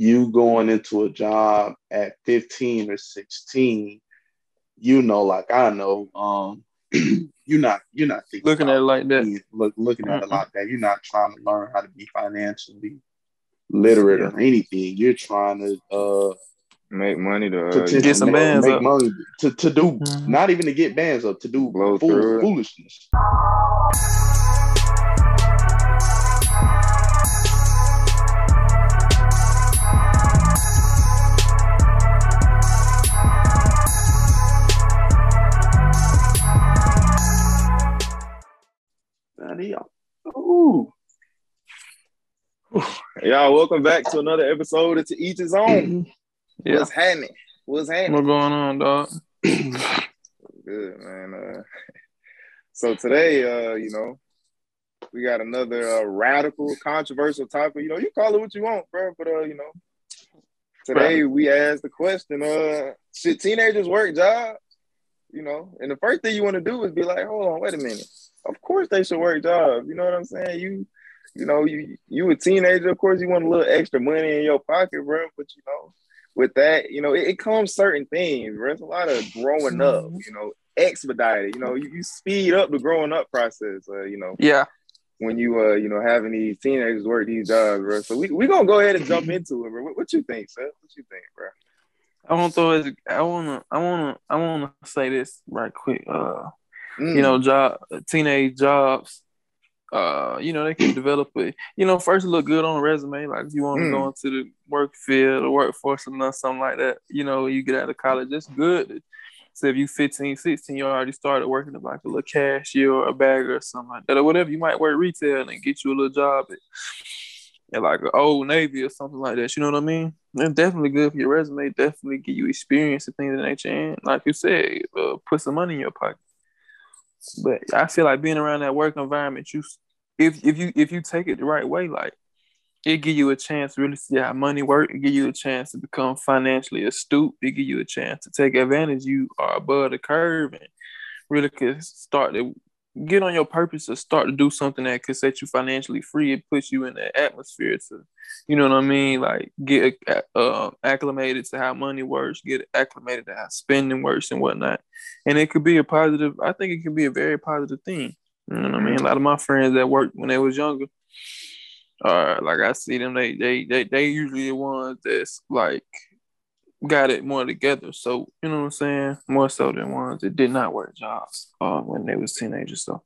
you going into a job at 15 or 16, you know, like I know, um, you're not you're not looking at it like that. Being, look, looking at it like that. You're not trying to learn how to be financially literate yeah. or anything. You're trying to uh make money to, uh, to get some bands make up. money to, to do mm-hmm. not even to get bands up to do Blow fool, foolishness. Ooh. Y'all, welcome back to another episode of To Each His Own. Yeah. What's happening? What's happening? What's going on, dog? Good, man. Uh, so today, uh, you know, we got another uh, radical, controversial topic. You know, you call it what you want, bro. But uh, you know, today right. we asked the question: uh, Should teenagers work jobs? You know, and the first thing you want to do is be like, hold on, wait a minute. Of course they should work jobs. You know what I'm saying? You you know, you you a teenager, of course you want a little extra money in your pocket, bro. But you know, with that, you know, it, it comes certain things, bro. It's a lot of growing up, you know, expedited. You know, you, you speed up the growing up process. Uh, you know, yeah. When you uh, you know, having these teenagers work these jobs, bro. So we we gonna go ahead and jump into it, bro. What, what you think, sir? What you think, bro? I want to throw it. I wanna, I wanna, I wanna say this right quick. Uh, mm. you know, job, teenage jobs. Uh, you know, they can develop it. You know, first look good on a resume. Like if you want to mm. go into the work field or workforce or something like that. You know, you get out of college, that's good. So if you 15, 16, you already started working at like a little cashier or a bagger or something like that, or whatever. You might work retail and get you a little job at, at like an old Navy or something like that. You know what I mean? It's definitely good for your resume. Definitely get you experience and things of that nature. And like you said, uh, put some money in your pocket. But I feel like being around that work environment, you if if you if you take it the right way, like it give you a chance to really see how money work. It give you a chance to become financially astute. It give you a chance to take advantage. You are above the curve and really could start to get on your purpose to start to do something that could set you financially free. It puts you in the atmosphere to, you know what I mean? Like get uh, acclimated to how money works, get acclimated to how spending works and whatnot. And it could be a positive. I think it could be a very positive thing. You know what I mean? A lot of my friends that worked when they was younger, uh, like I see them, they they they they usually the ones that's like got it more together. So, you know what I'm saying? More so than ones that did not work jobs uh, when they was teenagers. So,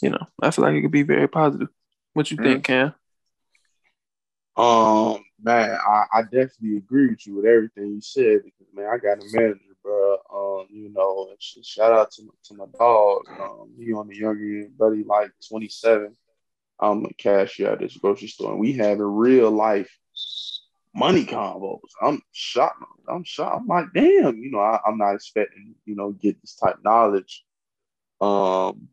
you know, I feel like it could be very positive. What you mm. think, Cam? Um, man, I, I, definitely agree with you with everything you said because man, I got a manager, bro. Um, you know, shout out to to my dog. Um, he on the younger end, buddy, like 27. I'm a cashier at this grocery store, and we have a real life money combos. I'm shocked. I'm shocked. I'm like, damn, you know, I, am not expecting, you know, get this type knowledge. Um,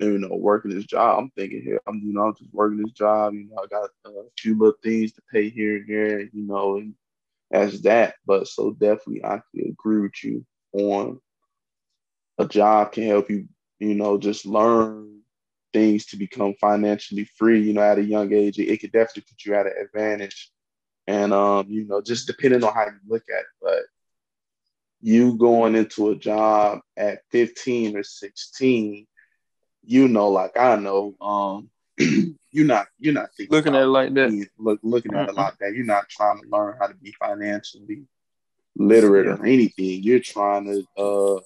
and, you know, working this job. I'm thinking here, I'm, you know, I'm just working this job. You know, I got a few little things to pay here and there, you know, and as that. But so definitely, I can agree with you on a job can help you, you know, just learn things to become financially free. You know, at a young age, it, it could definitely put you at an advantage and um, you know, just depending on how you look at it, but you going into a job at 15 or 16, you know, like I know, um, you're not you're not looking at it like that. look, looking at mm-hmm. it like that. You're not trying to learn how to be financially literate yeah. or anything. You're trying to uh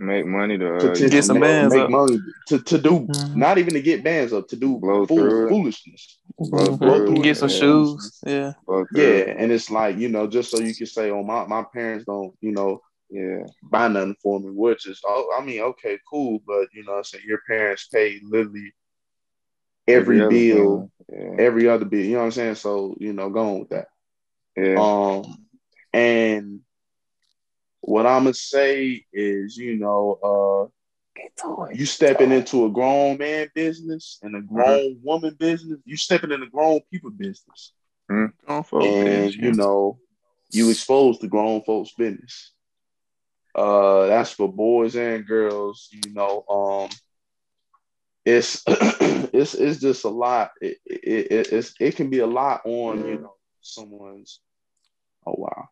make money to, uh, to get some make, bands make up. money to, to do mm-hmm. not even to get bands up to do blow fool, foolishness blow mm-hmm. get some yeah. shoes yeah yeah and it's like you know just so you can say oh my, my parents don't you know yeah buy nothing for me which is oh I mean okay cool but you know say your parents pay literally every, every bill yeah. every other bill you know what I'm saying so you know going with that yeah um and what I'm gonna say is, you know, uh, you stepping into a grown man business and a grown mm-hmm. woman business. You stepping in a grown people business, mm-hmm. and you know, you expose the grown folks' business. Uh, that's for boys and girls. You know, um, it's it's it's just a lot. It, it, it, it's, it can be a lot on you know someone's Oh wow,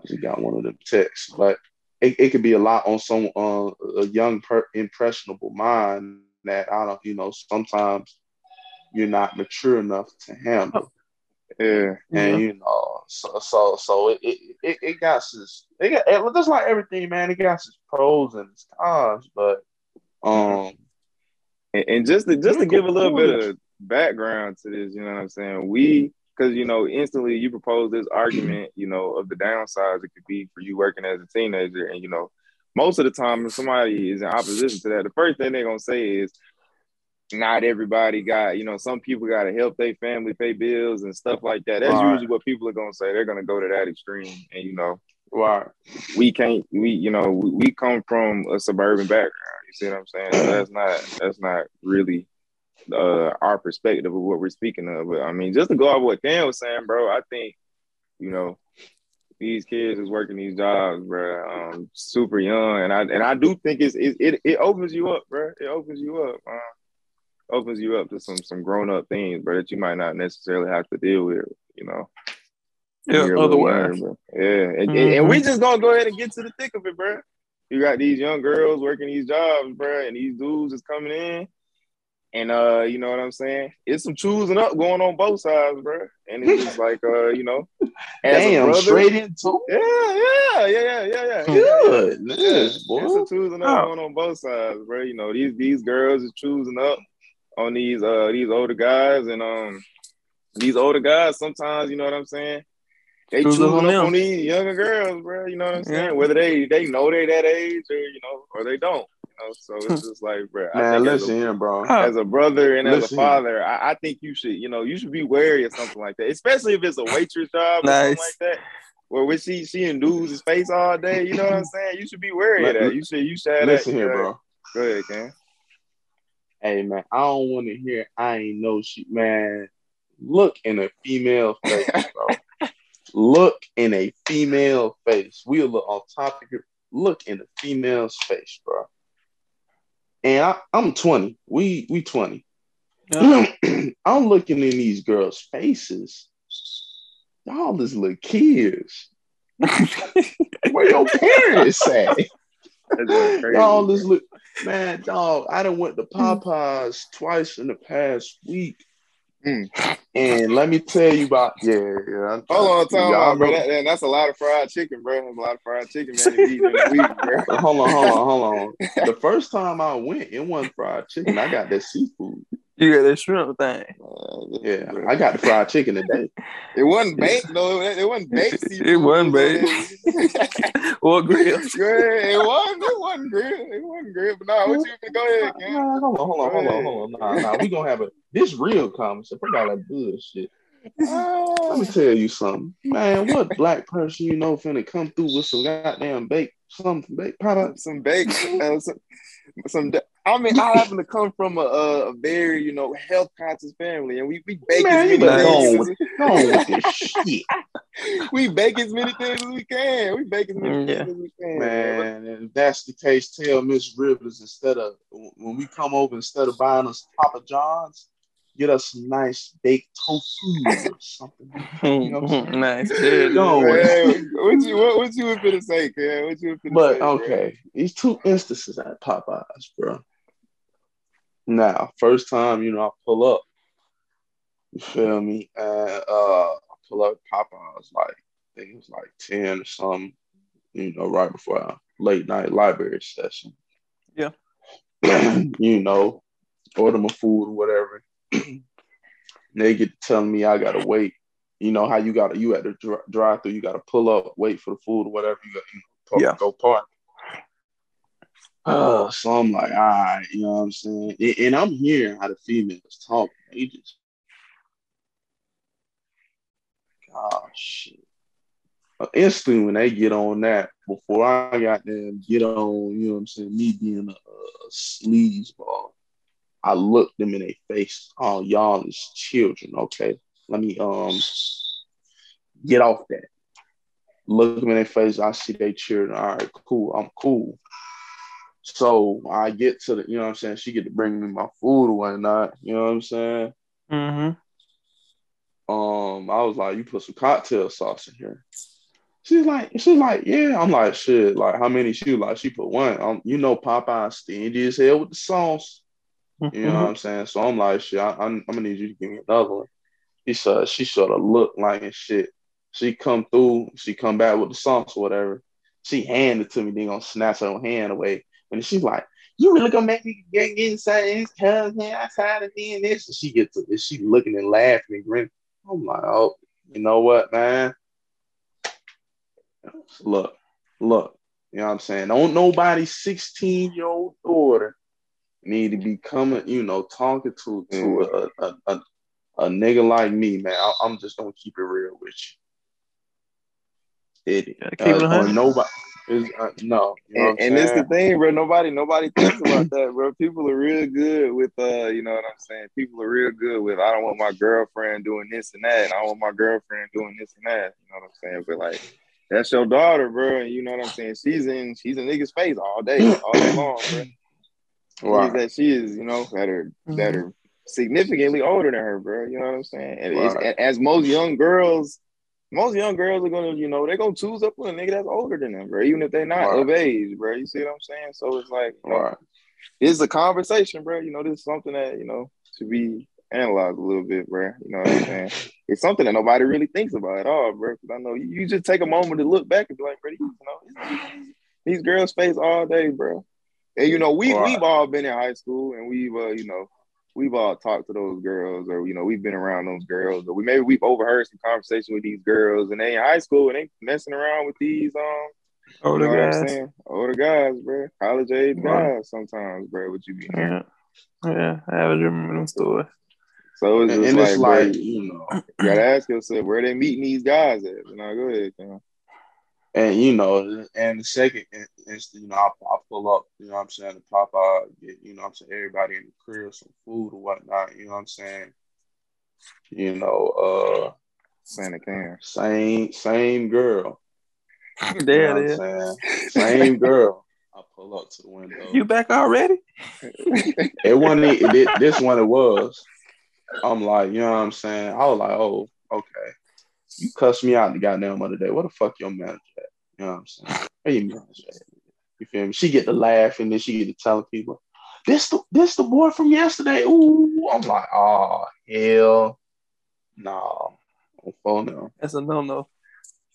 I just got one of them texts, but it, it could be a lot on some uh, a young per, impressionable mind that I don't, you know, sometimes you're not mature enough to handle. Yeah, and you know, so so so it it, it got its it got it, just like everything, man. It got its pros and its cons, but um, and, and just to just to give a little bit of background to this, you know what I'm saying? We because you know instantly you propose this argument, you know, of the downsides it could be for you working as a teenager, and you know, most of the time if somebody is in opposition to that, the first thing they're gonna say is, not everybody got, you know, some people got to help their family pay bills and stuff like that. That's right. usually what people are gonna say. They're gonna go to that extreme, and you know, right? We can't, we, you know, we, we come from a suburban background. You see what I'm saying? So that's not, that's not really uh, our perspective of what we're speaking of. But I mean, just to go off what Dan was saying, bro, I think, you know, these kids is working these jobs, bro, um, super young, and I and I do think it's it it, it opens you up, bro. It opens you up. Uh, opens you up to some some grown up things, bro, that you might not necessarily have to deal with, you know. Yeah, otherwise. Younger, yeah, and, mm-hmm. and, and, we just gonna go ahead and get to the thick of it, bro. You got these young girls working these jobs, bro, and these dudes is coming in, and uh, you know what I'm saying? It's some choosing up going on both sides, bro. And it's just like uh, you know, damn, brother, straight into yeah, yeah, yeah, yeah, yeah, Good, yeah. yeah. boy. It's some choosing up oh. going on both sides, bro. You know, these these girls is choosing up on these uh these older guys and um these older guys sometimes you know what I'm saying they choosing up them. on these younger girls, bro. You know what I'm saying? Yeah. Whether they they know they that age or you know or they don't. You know, so it's just like, bro. Man, listen here, bro. As a brother and listen as a father, I, I, think you should, you know, you should be wary of something like that, especially if it's a waitress job nice. or something like that. Where we see she and dudes his face all day, you know what I'm saying? You should be wary of that. You should you should have listen that, here, bro. Go ahead, Ken. Hey man, I don't want to hear I ain't no shit, man. Look in a female face, bro. look in a female face. We'll look on topic. Look in a female's face, bro. And I, am 20. We we 20. Yeah. I'm looking in these girls' faces. Y'all is little kids. Where your parents at? Y'all is look Man, dog, I done went to mm. Popeyes twice in the past week. Mm. And let me tell you about yeah, yeah. Hold on, time out, bro. That, that's a lot of fried chicken, bro. That's a lot of fried chicken, man. To eat in a week, bro. hold on, hold on, hold on. The first time I went, it wasn't fried chicken. I got that seafood. You got that shrimp thing. Uh, yeah, I got the fried chicken today. It wasn't baked though. It wasn't baked. It wasn't baked. or grilled. Yeah, it wasn't. It wasn't grilled. It wasn't grilled. But no, what you go ahead, Ken. Nah, hold on, hold on, hold on, hold on. Nah, nah. We gonna have a this real conversation. Forget all that bullshit. Uh, Let me tell you something, man. What black person you know finna come through with some goddamn bake, some bake product, some bake, uh, some, some I mean, I happen to come from a, a very, you know, health conscious family, and we, we bake Man, as many things. As, shit. we bake as many things as we can. We bake as many yeah. things as we can. Man, man. if that's the case, tell Miss Rivers instead of when we come over, instead of buying us Papa John's, get us some nice baked tofu or something. You know nice. Dude. Go man, what you what, what you gonna say, man? What you But say, okay, bro? these two instances at Popeyes, bro. Now, first time, you know, I pull up, you feel me? And uh I pull up Popeyes like I think it was like 10 or something, you know, right before our late night library session. Yeah. you know, order my food or whatever. they get to telling me I gotta wait. You know how you gotta you at the drive through, you gotta pull up, wait for the food or whatever. You got you know, yeah. go park. Uh, so I'm like, all right, you know what I'm saying? And, and I'm hearing how the females talk. Just, oh shit. Uh, instantly when they get on that, before I got them get on, you know what I'm saying, me being a, a sleazeball, I looked them in their face. Oh, y'all is children. Okay, let me um get off that. Look them in their face. I see they children. All right, cool. I'm cool. So I get to the, you know what I'm saying? She get to bring me my food or whatnot. You know what I'm saying? Mm-hmm. um, I was like, you put some cocktail sauce in here. She's like, she's like, yeah. I'm like, shit. Like, how many? She like, she put one. Um, you know, Popeye stingy as hell with the sauce. You know what I'm saying? So I'm like, shit. I, am gonna need you to give me another one. He said she sort of looked like and shit. She come through. She come back with the sauce or whatever. She handed to me. Then gonna snatch her hand away. And she's like, you really gonna make me get, inside his cousin outside of me and this? And she gets to She looking and laughing and grinning. I'm like, oh, you know what, man? Look, look, you know what I'm saying? Don't nobody 16 year old daughter need to be coming, you know, talking to to mm. a, a, a, a nigga like me, man. I, am just gonna keep it real with you. It, uh, nobody. Is, uh, no, you know and, and it's the thing, bro. Nobody, nobody thinks about that, bro. People are real good with, uh, you know what I'm saying. People are real good with. I don't want my girlfriend doing this and that. And I don't want my girlfriend doing this and that. You know what I'm saying? But like, that's your daughter, bro. And you know what I'm saying. She's in, she's in niggas' face all day, all day long, bro. Right. That she is, you know, that are mm-hmm. that are significantly older than her, bro. You know what I'm saying? And right. as most young girls most young girls are gonna, you know, they're gonna choose up with a nigga that's older than them, bro. Even if they're not right. of age, bro. You see what I'm saying? So it's like, you know, right. it's a conversation, bro. You know, this is something that you know to be analyzed a little bit, bro. You know what I'm saying? it's something that nobody really thinks about at all, bro. Because I know you, you, just take a moment to look back and be like, bro, you know, these girls face all day, bro. And you know, we right. we've all been in high school and we've uh, you know, we've all talked to those girls, or you know, we've been around those girls, or we maybe we've overheard some conversation with these girls, and they in high school and they messing around with these um older you know guys, what I'm saying? older guys, bro, college age guys. Sometimes, bro, what you be? Yeah, yeah, I have remember them stories. So it's just and like, it's like bro, you know, you gotta ask yourself where they meeting these guys at. You know, go ahead, you know. And you know, and the second is you know, I, I pull up, you know what I'm saying, to pop out, get, you know I'm saying, everybody in the crib some food or whatnot, you know what I'm saying? You know, uh Santa can. Same same girl. There you know Same girl. I pull up to the window. You back already? it wasn't it, this one it was. I'm like, you know what I'm saying? I was like, oh, okay. You cussed me out the goddamn other day. What the fuck your manager at? You know what I'm saying? Where your manager at? You feel me? She get to laugh and then she get to telling people, this the this the boy from yesterday. Ooh, I'm like, oh hell, no, oh no. That's a no no.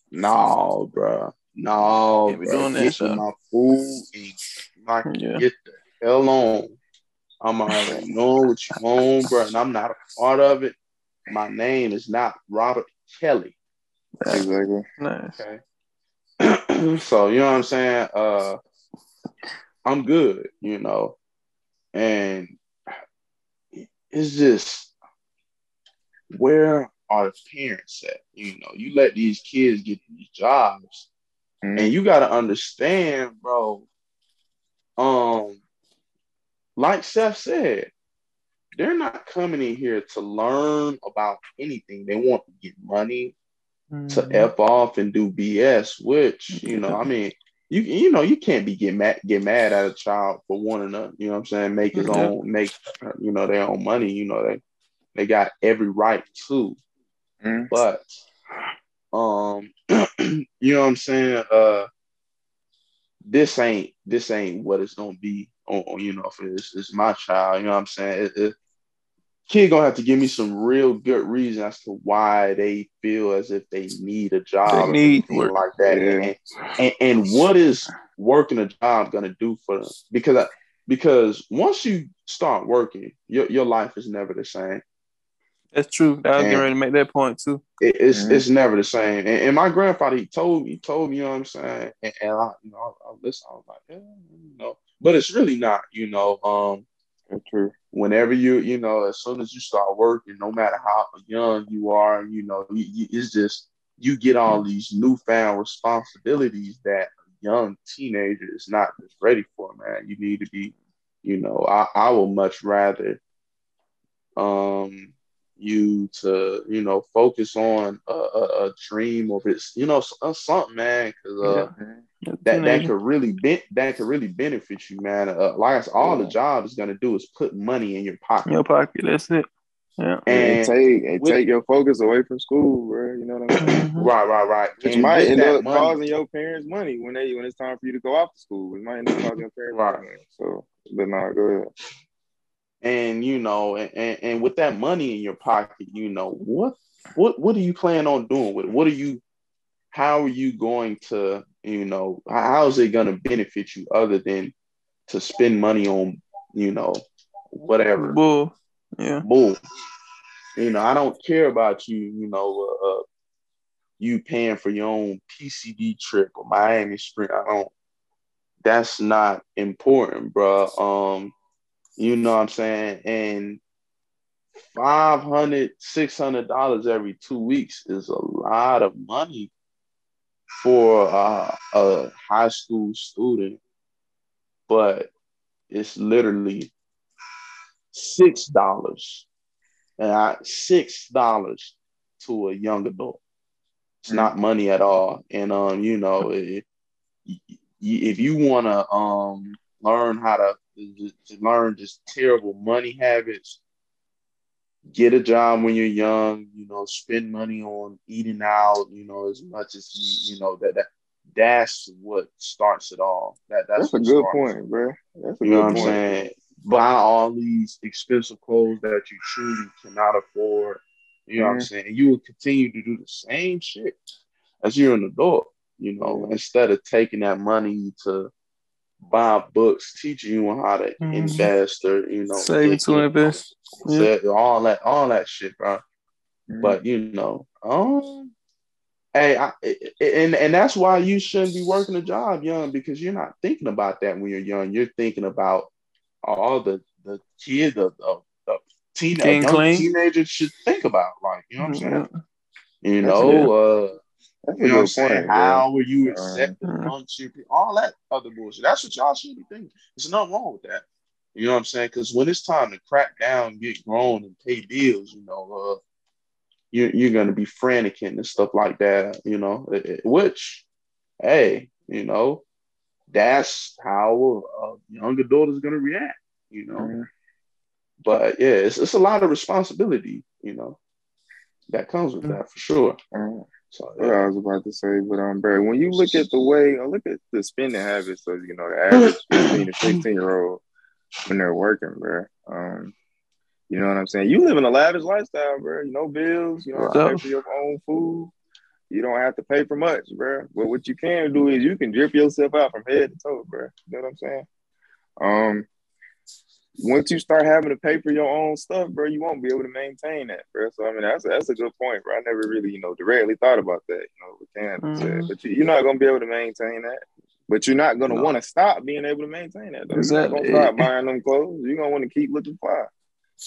No, bro. No, bro. Doing that, get my food and can yeah. get the hell on. I'm already knowing what you want, bro, and I'm not a part of it. My name is not Robert Kelly. Exactly. Nice. Okay. so you know what I'm saying? Uh I'm good, you know. And it's just where are the parents at? You know, you let these kids get these jobs, mm-hmm. and you gotta understand, bro. Um, like Seth said, they're not coming in here to learn about anything. They want to get money mm-hmm. to F off and do BS, which, you know, I mean, you you know, you can't be get mad get mad at a child for wanting to, you know what I'm saying, make his mm-hmm. own make you know their own money, you know, they they got every right to. Mm-hmm. But um you know what I'm saying, uh this ain't this ain't what it's gonna be on, you know for this. It's my child, you know what I'm saying? It, it, kid gonna have to give me some real good reason as to why they feel as if they need a job they need work. like that. Yeah. and, and, and what is working a job gonna do for them? Because I, because once you start working your, your life is never the same. That's true. I was getting ready to make that point too. It, it's mm-hmm. it's never the same. And, and, my grandfather he told me he told me you know what i'm saying? And, and i you know i, I listen i was like yeah you know. But it's really not you know um That's true whenever you you know as soon as you start working no matter how young you are you know it's just you get all these newfound responsibilities that a young teenager is not just ready for man. You need to be you know i, I will much rather um you to you know focus on a, a, a dream or it's you know something man because uh yeah that that could really be, that could really benefit you, man. Uh, like I said, all the job is gonna do is put money in your pocket. Your pocket, that's it. Yeah. And, and take and with, take your focus away from school, bro. You know what I'm saying? Mm-hmm. Right, right, right. Which and might end up money, causing your parents money when they when it's time for you to go off to school. It might end up causing your parents right. money. So, but nah, go ahead. And you know, and, and, with that money in your pocket, you know what what what are you planning on doing with it? What are you? How are you going to? You know, how is it going to benefit you other than to spend money on? You know, whatever. Bull. Yeah. Bull. You know, I don't care about you, you know, uh, uh you paying for your own PCB trip or Miami Spring. I don't, that's not important, bro. Um, you know what I'm saying? And $500, $600 every two weeks is a lot of money for uh, a high school student, but it's literally six dollars, and six dollars to a young adult. It's not money at all, and um, you know, it, if you want to um learn how to, to learn just terrible money habits, get a job when you're young. You know, spend money on eating out. You know, as much as you you know that that that's what starts it all. That that's, that's a good point, bro. That's a you know what I'm saying buy all these expensive clothes that you truly cannot afford. You know mm-hmm. what I'm saying? And you will continue to do the same shit as you're an adult, you know, mm-hmm. instead of taking that money to buy books teaching you how to mm-hmm. invest or, you know, save to invest. Yeah. All that, all that shit, bro. Mm-hmm. But you know, um, hey, I, and and that's why you shouldn't be working a job young because you're not thinking about that when you're young. You're thinking about all the the kids, the, the, the teen, teenagers should think about. Like, you know what I'm saying? Mm-hmm. You know, uh, That's you know what I'm saying? Point, How were you accepted uh, amongst your all that other bullshit? That's what y'all should be thinking. There's nothing wrong with that. You know what I'm saying? Because when it's time to crack down, get grown, and pay bills, you know, uh, you're, you're going to be frantic and stuff like that, you know, which, hey, you know, that's how a, young adult is going to react, you know. Mm-hmm. But yeah, it's, it's a lot of responsibility, you know, that comes with that for sure. Mm-hmm. So, yeah. I was about to say, but um, Barry, when you look at the way, I look at the spending habits of you know the average 15 to 16 year old when they're working, bro. Um, you know what I'm saying? You live in a lavish lifestyle, bro. You know bills, you know, pay for your own food you don't have to pay for much, bro. But what you can do is you can drip yourself out from head to toe, bro. You know what I'm saying? Um, once you start having to pay for your own stuff, bro, you won't be able to maintain that, bro. So I mean, that's a, that's a good point, bro. I never really, you know, directly thought about that, you know, what Cam mm-hmm. But you, are not gonna be able to maintain that. But you're not gonna no. want to stop being able to maintain that. Though. Exactly. You're not gonna stop buying them clothes. You're gonna want to keep looking fly.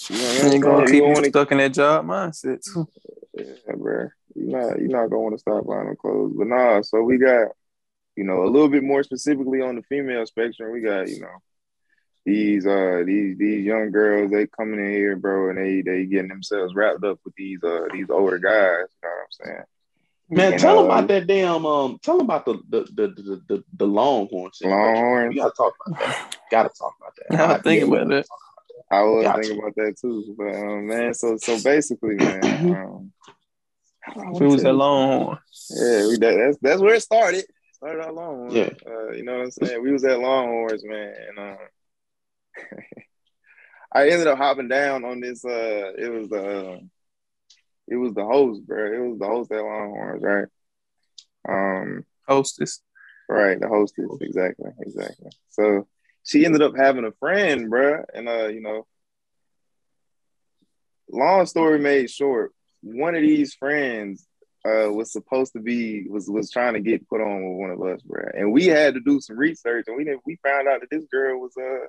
You know, you're gonna keep you stuck in that job mindset too. Yeah, bro you're not you're not gonna want to stop buying them clothes. But nah, so we got, you know, a little bit more specifically on the female spectrum, we got, you know, these uh these these young girls, they coming in here, bro, and they they getting themselves wrapped up with these uh these older guys, you know what I'm saying? Man, and, tell them uh, about that damn um tell them about the the the the, the, the Longhorn Longhorn. You gotta talk about that. gotta talk about that. I, I think about that. I was thinking about that too. But um man, so so basically, man, um, it was a Longhorn. Yeah, we, that, that's that's where it started. Started our Longhorn. Yeah, uh, you know what I'm saying. We was at Longhorns, man, and um, I ended up hopping down on this. Uh, it was the uh, it was the host, bro. It was the host at Longhorns, right? Um, hostess. Right, the hostess. Exactly, exactly. So she ended up having a friend, bro, and uh, you know, long story made short, one of these friends uh, was supposed to be was was trying to get put on with one of us, bro. And we had to do some research, and we didn't. We found out that this girl was uh,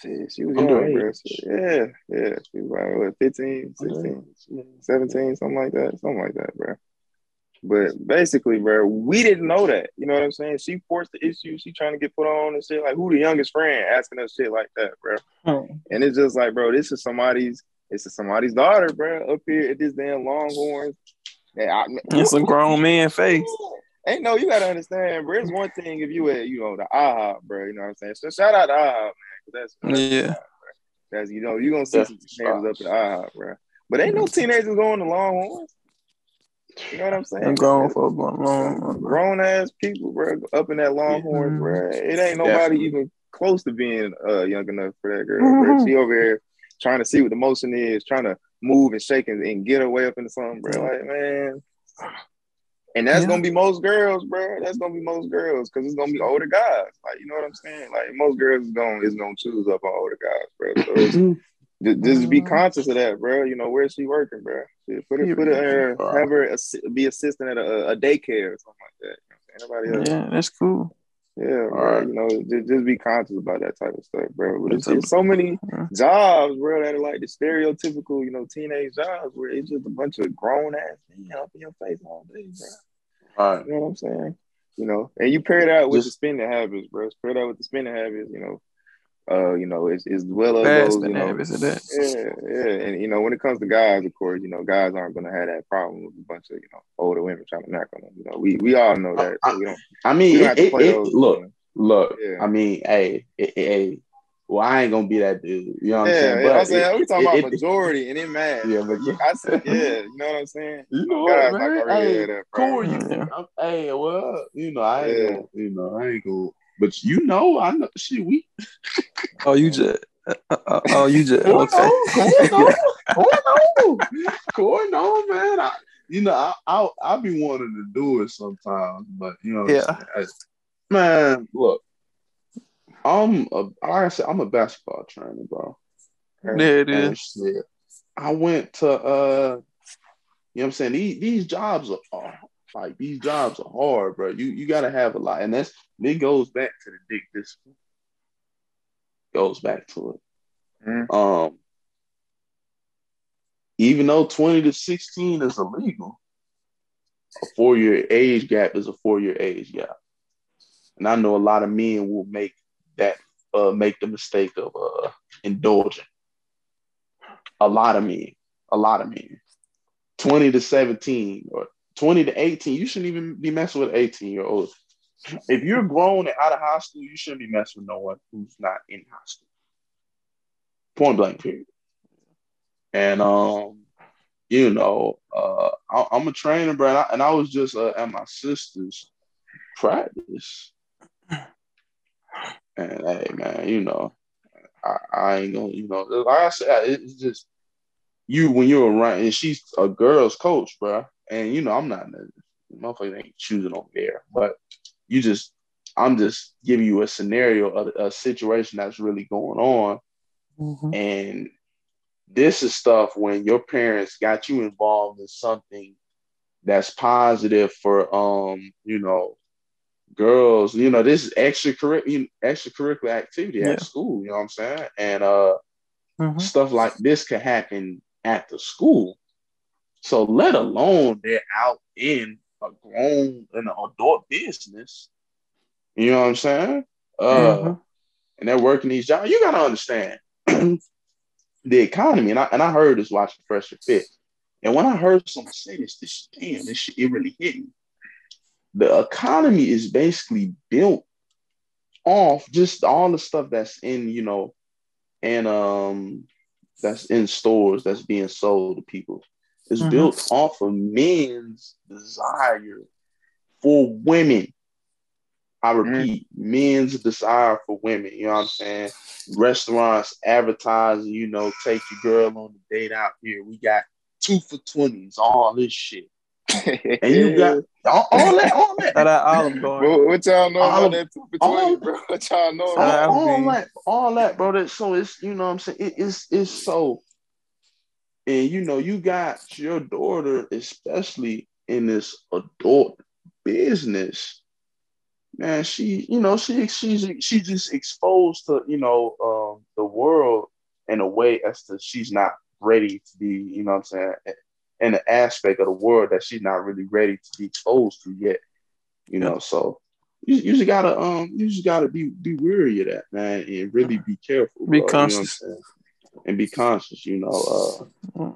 shit, she was young. So, yeah, yeah, she was like what, 15, 16, 17, something like that, something like that, bro. But basically, bro, we didn't know that. You know what I'm saying? She forced the issue. She trying to get put on and shit. Like, who the youngest friend asking us shit like that, bro? Oh. And it's just like, bro, this is somebody's this is somebody's daughter, bro, up here at this damn Longhorns. I, it's a grown man face. Ain't no, you gotta understand, bro. It's one thing if you at, you know, the IHOP, bro. You know what I'm saying? So shout out to IHOP, man. That's, that's yeah. That's you know you're gonna see some teenagers up at IHOP, bro. But ain't no teenagers going to Longhorns. You know what I'm saying? grown folks going long, grown ass people, bro, up in that Longhorns, mm-hmm. bro. It ain't nobody Definitely. even close to being uh, young enough for that girl. Mm-hmm. She over here trying to see what the motion is, trying to move and shake and, and get way up in the sun, bro. Like man, and that's yeah. gonna be most girls, bro. That's gonna be most girls because it's gonna be older guys. Like you know what I'm saying? Like most girls is gonna is gonna choose up on older guys, bro. So just, just be conscious of that, bro. You know where's she working, bro? Put her, put her, uh, have her be assistant at a, a daycare or something like that. Anybody else? Yeah, that's cool. Yeah, bro. Right. You know, just, just be conscious about that type of stuff, bro. But it's, so many jobs, bro, that are like the stereotypical, you know, teenage jobs where it's just a bunch of grown ass men up in your face all day, bro. All right. You know what I'm saying? You know, and you pair that with just, the spending habits, bro. Pair that with the spending habits, you know. Uh, you know, as, as well as those, you know, yeah, yeah, and you know, when it comes to guys, of course, you know, guys aren't gonna have that problem with a bunch of you know older women trying to knock on them. You know, we we all know that. So we don't. I mean, it, it, it, look, you know. look. Yeah. I mean, hey, hey, well, I ain't gonna be that dude. You know what yeah, I'm saying? Yeah, I'm saying we talking about majority and it matters. Yeah, but yeah. I said, yeah, you know what I'm saying? You know what, man? Like, hey, cool, you, yeah. hey, well, you know, I ain't, gonna, you know, I ain't gonna but you know, I know shit. We. oh, you just. Uh, uh, oh, you just. okay. Going on, going on, going on, man. I, you know, I, I I be wanting to do it sometimes, but you know, yeah. I, man, look, I'm a, like I said, I'm a basketball trainer, bro. And, yeah, it is. Shit, I went to uh, you know, what I'm saying these these jobs are like these jobs are hard, bro. You you gotta have a lot, and that's it goes back to the dick discipline. Goes back to it. Mm. Um, even though twenty to sixteen is illegal, a four year age gap is a four year age gap, and I know a lot of men will make that uh, make the mistake of uh, indulging. A lot of men, a lot of men, twenty to seventeen or 20 to 18, you shouldn't even be messing with 18 year olds. If you're grown and out of high school, you shouldn't be messing with no one who's not in high school. Point blank, period. And um, you know, uh, I, am a trainer, bro, and I, and I was just uh, at my sister's practice. And hey, man, you know, I, I ain't gonna, you know, like I said, it's just you when you're around, and she's a girl's coach, bro. And you know, I'm not motherfucker ain't choosing over there, but you just I'm just giving you a scenario, a, a situation that's really going on. Mm-hmm. And this is stuff when your parents got you involved in something that's positive for um, you know, girls, you know, this is extracurricular extracurricular activity yeah. at school, you know what I'm saying? And uh mm-hmm. stuff like this could happen at the school. So let alone they're out in a grown in an adult business. You know what I'm saying? Uh, mm-hmm. and they're working these jobs. You gotta understand the economy. And I and I heard this watching Fresh Fit. And when I heard someone say this, this damn, this shit, it really hit me. The economy is basically built off just all the stuff that's in, you know, and um that's in stores that's being sold to people is mm-hmm. built off of men's desire for women. I mm-hmm. repeat, mm-hmm. men's desire for women. You know what I'm saying? Restaurants advertising, you know, take your girl on the date out here. We got two for twenties, all this shit. and you got all, all that, all that. that Olive Garden. What, y'all know all, about that two for twenty, bro? What y'all know? All, all that, all that, bro. That, so it's you know what I'm saying. It, it's it's so and you know, you got your daughter, especially in this adult business, man. She, you know, she she's she's just exposed to you know um, the world in a way as to she's not ready to be, you know, what I'm saying, in an aspect of the world that she's not really ready to be exposed to yet. You know, so you, you just gotta um you just gotta be be wary of that, man, and really be careful. Be bro, conscious. You know and be conscious. You know, uh,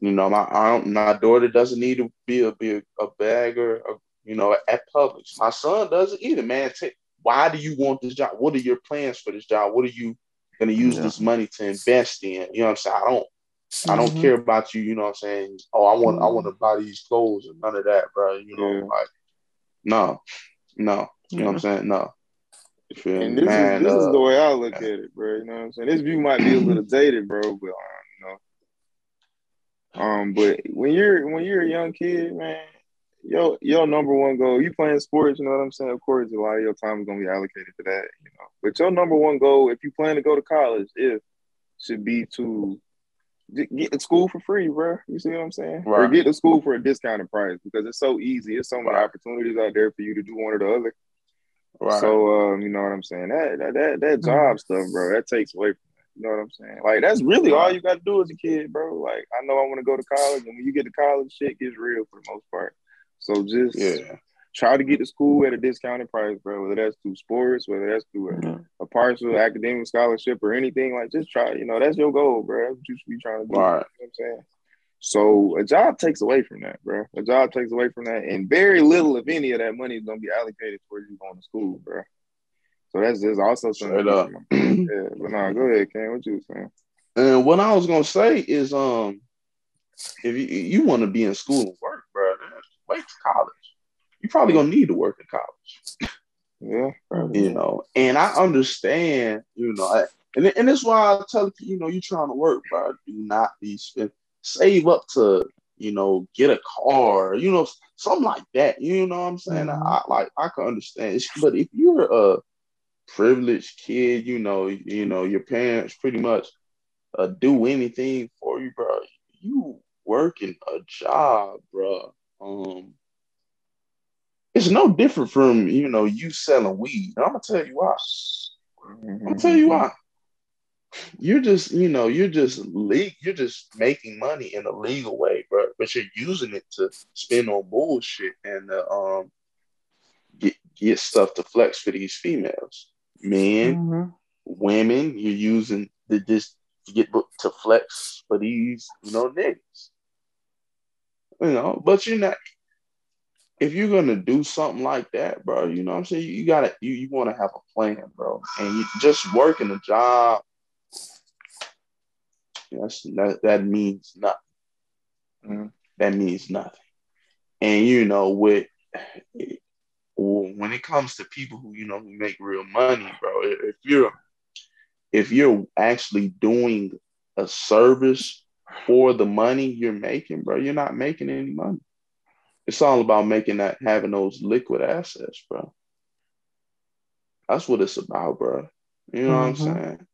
you know, my I my daughter doesn't need to be a be a, a bagger, or, you know, at Publix. My son doesn't either. Man, take, why do you want this job? What are your plans for this job? What are you gonna use yeah. this money to invest in. You know what I'm saying? I don't mm-hmm. I don't mm-hmm. care about you, you know what I'm saying? Oh, I want mm-hmm. I want to buy these clothes and none of that, bro. You know, yeah. like no, no, you know what I'm saying? No. And this, Man, is, this uh, is the way I look at it, bro. You know what I'm saying? This view might be a little dated, bro, but um, you know. Um, but when you're when you're a young kid, man, your your number one goal, you playing sports, you know what I'm saying? Of course, a lot of your time is gonna be allocated to that, you know. But your number one goal, if you plan to go to college, if should be to get to school for free, bro. You see what I'm saying? Right. Or get to school for a discounted price because it's so easy. There's so many opportunities out there for you to do one or the other. Right. So um, you know what I'm saying? That that that, that mm-hmm. job stuff, bro, that takes away from that. You know what I'm saying? Like that's really all you got to do as a kid, bro. Like I know I want to go to college, and when you get to college, shit gets real for the most part. So just yeah. try to get to school at a discounted price, bro. Whether that's through sports, whether that's through a, a partial academic scholarship or anything, like just try. You know, that's your goal, bro. That's what you should be trying to do. Right. You know what I'm saying? So a job takes away from that, bro. A job takes away from that, and very little, if any, of that money is gonna be allocated towards you going to school, bro. So that's just also something. Up. yeah, but nah, go ahead, Ken. What you saying? And what I was gonna say is, um, if you, you want to be in school and work, bro, wait to college. You probably gonna need to work in college. Yeah, probably. you know, and I understand, you know, and and that's why I tell you, you know, you trying to work, bro. Do not be spend save up to you know get a car you know something like that you know what i'm saying? Mm-hmm. I, like i can understand. But if you're a privileged kid you know you know your parents pretty much uh, do anything for you bro you working a job bro um it's no different from you know you selling weed. I'm gonna tell you why. I'm gonna tell you why you're just, you know, you're just le- you're just making money in a legal way, bro. But you're using it to spend on bullshit and uh, um get get stuff to flex for these females, men, mm-hmm. women. You're using the this to get to flex for these, you know, niggas. You know, but you're not. If you're gonna do something like that, bro, you know what I'm saying. You, you gotta you, you want to have a plan, bro, and you just working a job that's, that, that means nothing. Mm. That means nothing. And you know, with when it comes to people who you know who make real money, bro, if you're if you're actually doing a service for the money you're making, bro, you're not making any money. It's all about making that having those liquid assets, bro. That's what it's about, bro. You know mm-hmm. what I'm mm-hmm. saying?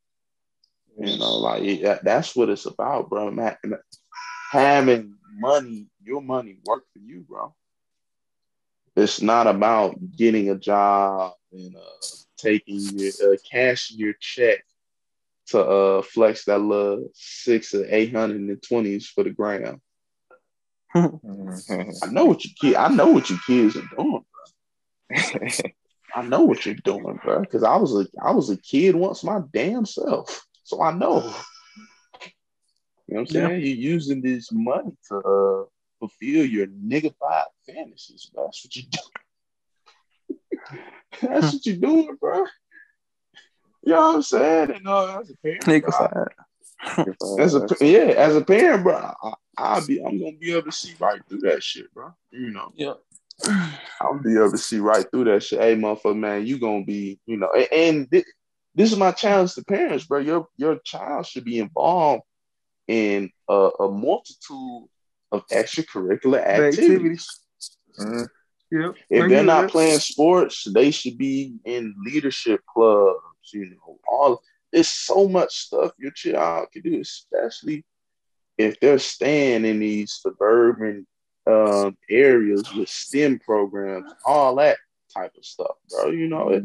You know, like that, that's what it's about, bro. Man, having money, your money work for you, bro. It's not about getting a job and uh, taking your uh, cashing your check to uh, flex that little six or eight hundred and twenties for the gram. I know what you kid. I know what you kids are doing, bro. I know what you're doing, bro. Because I was a I was a kid once my damn self. So I know. You know what I'm saying? Yeah. You're using this money to uh, fulfill your niggified fantasies. That's what you do. That's what you're doing, bro. You know what I'm saying? And uh, as a parent, bro, as a yeah, as a parent, bro, I, I'll be I'm gonna be able to see right through that shit, bro. You know. Yeah. I'll be able to see right through that shit. Hey, motherfucker, man, you gonna be, you know, and, and this is my challenge to parents, bro. Your your child should be involved in a, a multitude of extracurricular activities. activities. Mm-hmm. Yep. If they're not playing sports, they should be in leadership clubs. You know, all there's so much stuff your child can do, especially if they're staying in these suburban um, areas with STEM programs, all that type of stuff, bro. You know, it,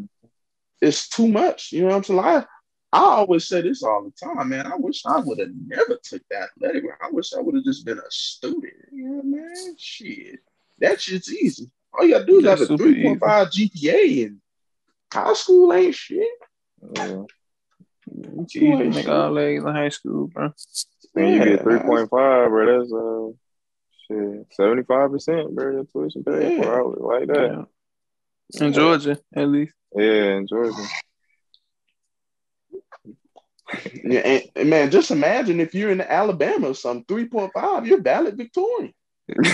it's too much. You know what I'm saying? I, I always say this all the time, man. I wish I would have never took that athletic. I wish I would have just been a student. You know, man, shit, that shit's easy. All you gotta do is have a three point five GPA, and high school ain't shit. Uh, you ain't make all legs in high school, bro. When you get three point five, bro, that's uh, shit, seventy five percent, bro. Your tuition pay yeah. like that. In Georgia, at least. Yeah, in Georgia. yeah, and, and, man, just imagine if you're in Alabama or something, three point five, you're valedictorian. That's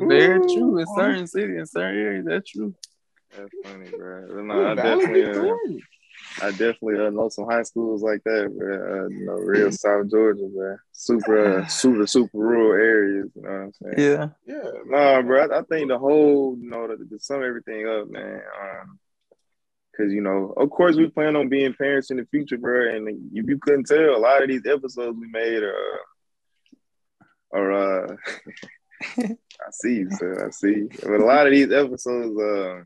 very true in certain cities, in certain areas. That's true. That's funny, bro. No, I definitely, uh, I definitely uh, know some high schools like that, bro. Uh, you know, real South Georgia, man. Super, uh, super, super rural areas. You know what I'm saying? Yeah, yeah. No, bro. I, I think the whole, you know, to, to sum everything up, man. Um, Cause you know, of course, we plan on being parents in the future, bro. And if you couldn't tell, a lot of these episodes we made are, are uh, I see you, sir. I see. But a lot of these episodes uh,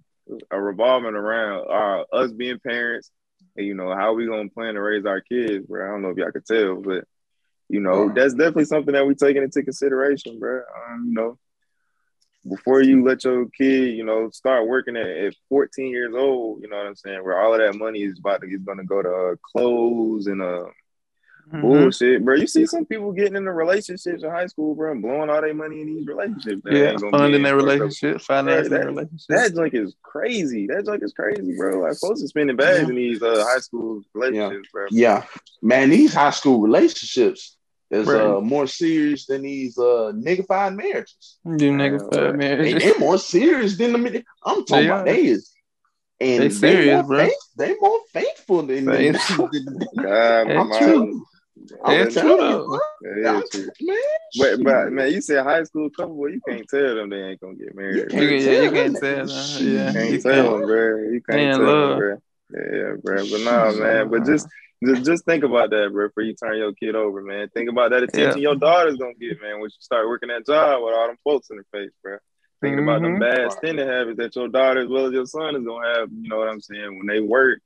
are revolving around uh, us being parents and you know how we gonna plan to raise our kids, bro. I don't know if y'all could tell, but you know that's definitely something that we taking into consideration, bro. Um, you know, before you let your kid, you know, start working at, at 14 years old, you know what I'm saying, where all of that money is about to is gonna go to uh, clothes and uh Mm-hmm. Bullshit, bro. You see some people getting into relationships in high school, bro, and blowing all their money in these relationships. yeah, funding their relationship, financing their relationship. That junk is crazy. That junk is crazy, bro. Like folks are spending bags yeah. in these uh, high school relationships, yeah. bro. Yeah, man, these high school relationships is uh, more serious than these uh niggified marriages. Do niggified marriages? They, are more serious than the. I'm talking about they is and they serious, they more bro. Faith, they more faithful than, than God, I'm that's true. That is true. But, but man, you said high school couple, well, you can't tell them they ain't gonna get married. You can't, yeah, you can't tell them. Yeah, you can't you tell them, bro. You can't tell them, bro. Yeah, bro. But nah, man. But just just just think about that, bro. Before you turn your kid over, man. Think about that attention yeah. your daughter's gonna get, man. When you start working that job with all them folks in the face, bro. Thinking mm-hmm. about the bad spending habits that your daughter as well as your son is gonna have. You know what I'm saying? When they work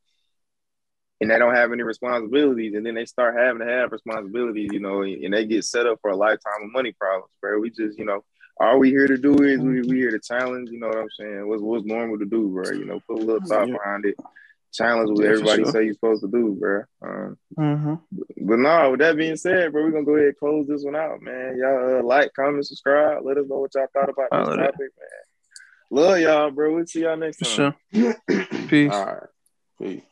and they don't have any responsibilities, and then they start having to have responsibilities, you know, and they get set up for a lifetime of money problems, bro. We just, you know, all we here to do is we we here to challenge, you know what I'm saying? What's what's normal to do, bro? You know, put a little thought behind it, challenge what everybody sure. say you're supposed to do, bro. Um, mm-hmm. But no, with that being said, bro, we're gonna go ahead and close this one out, man. Y'all uh, like, comment, subscribe. Let us know what y'all thought about this topic, man. Love y'all, bro. We'll see y'all next time. Sure. Peace. All right. Peace.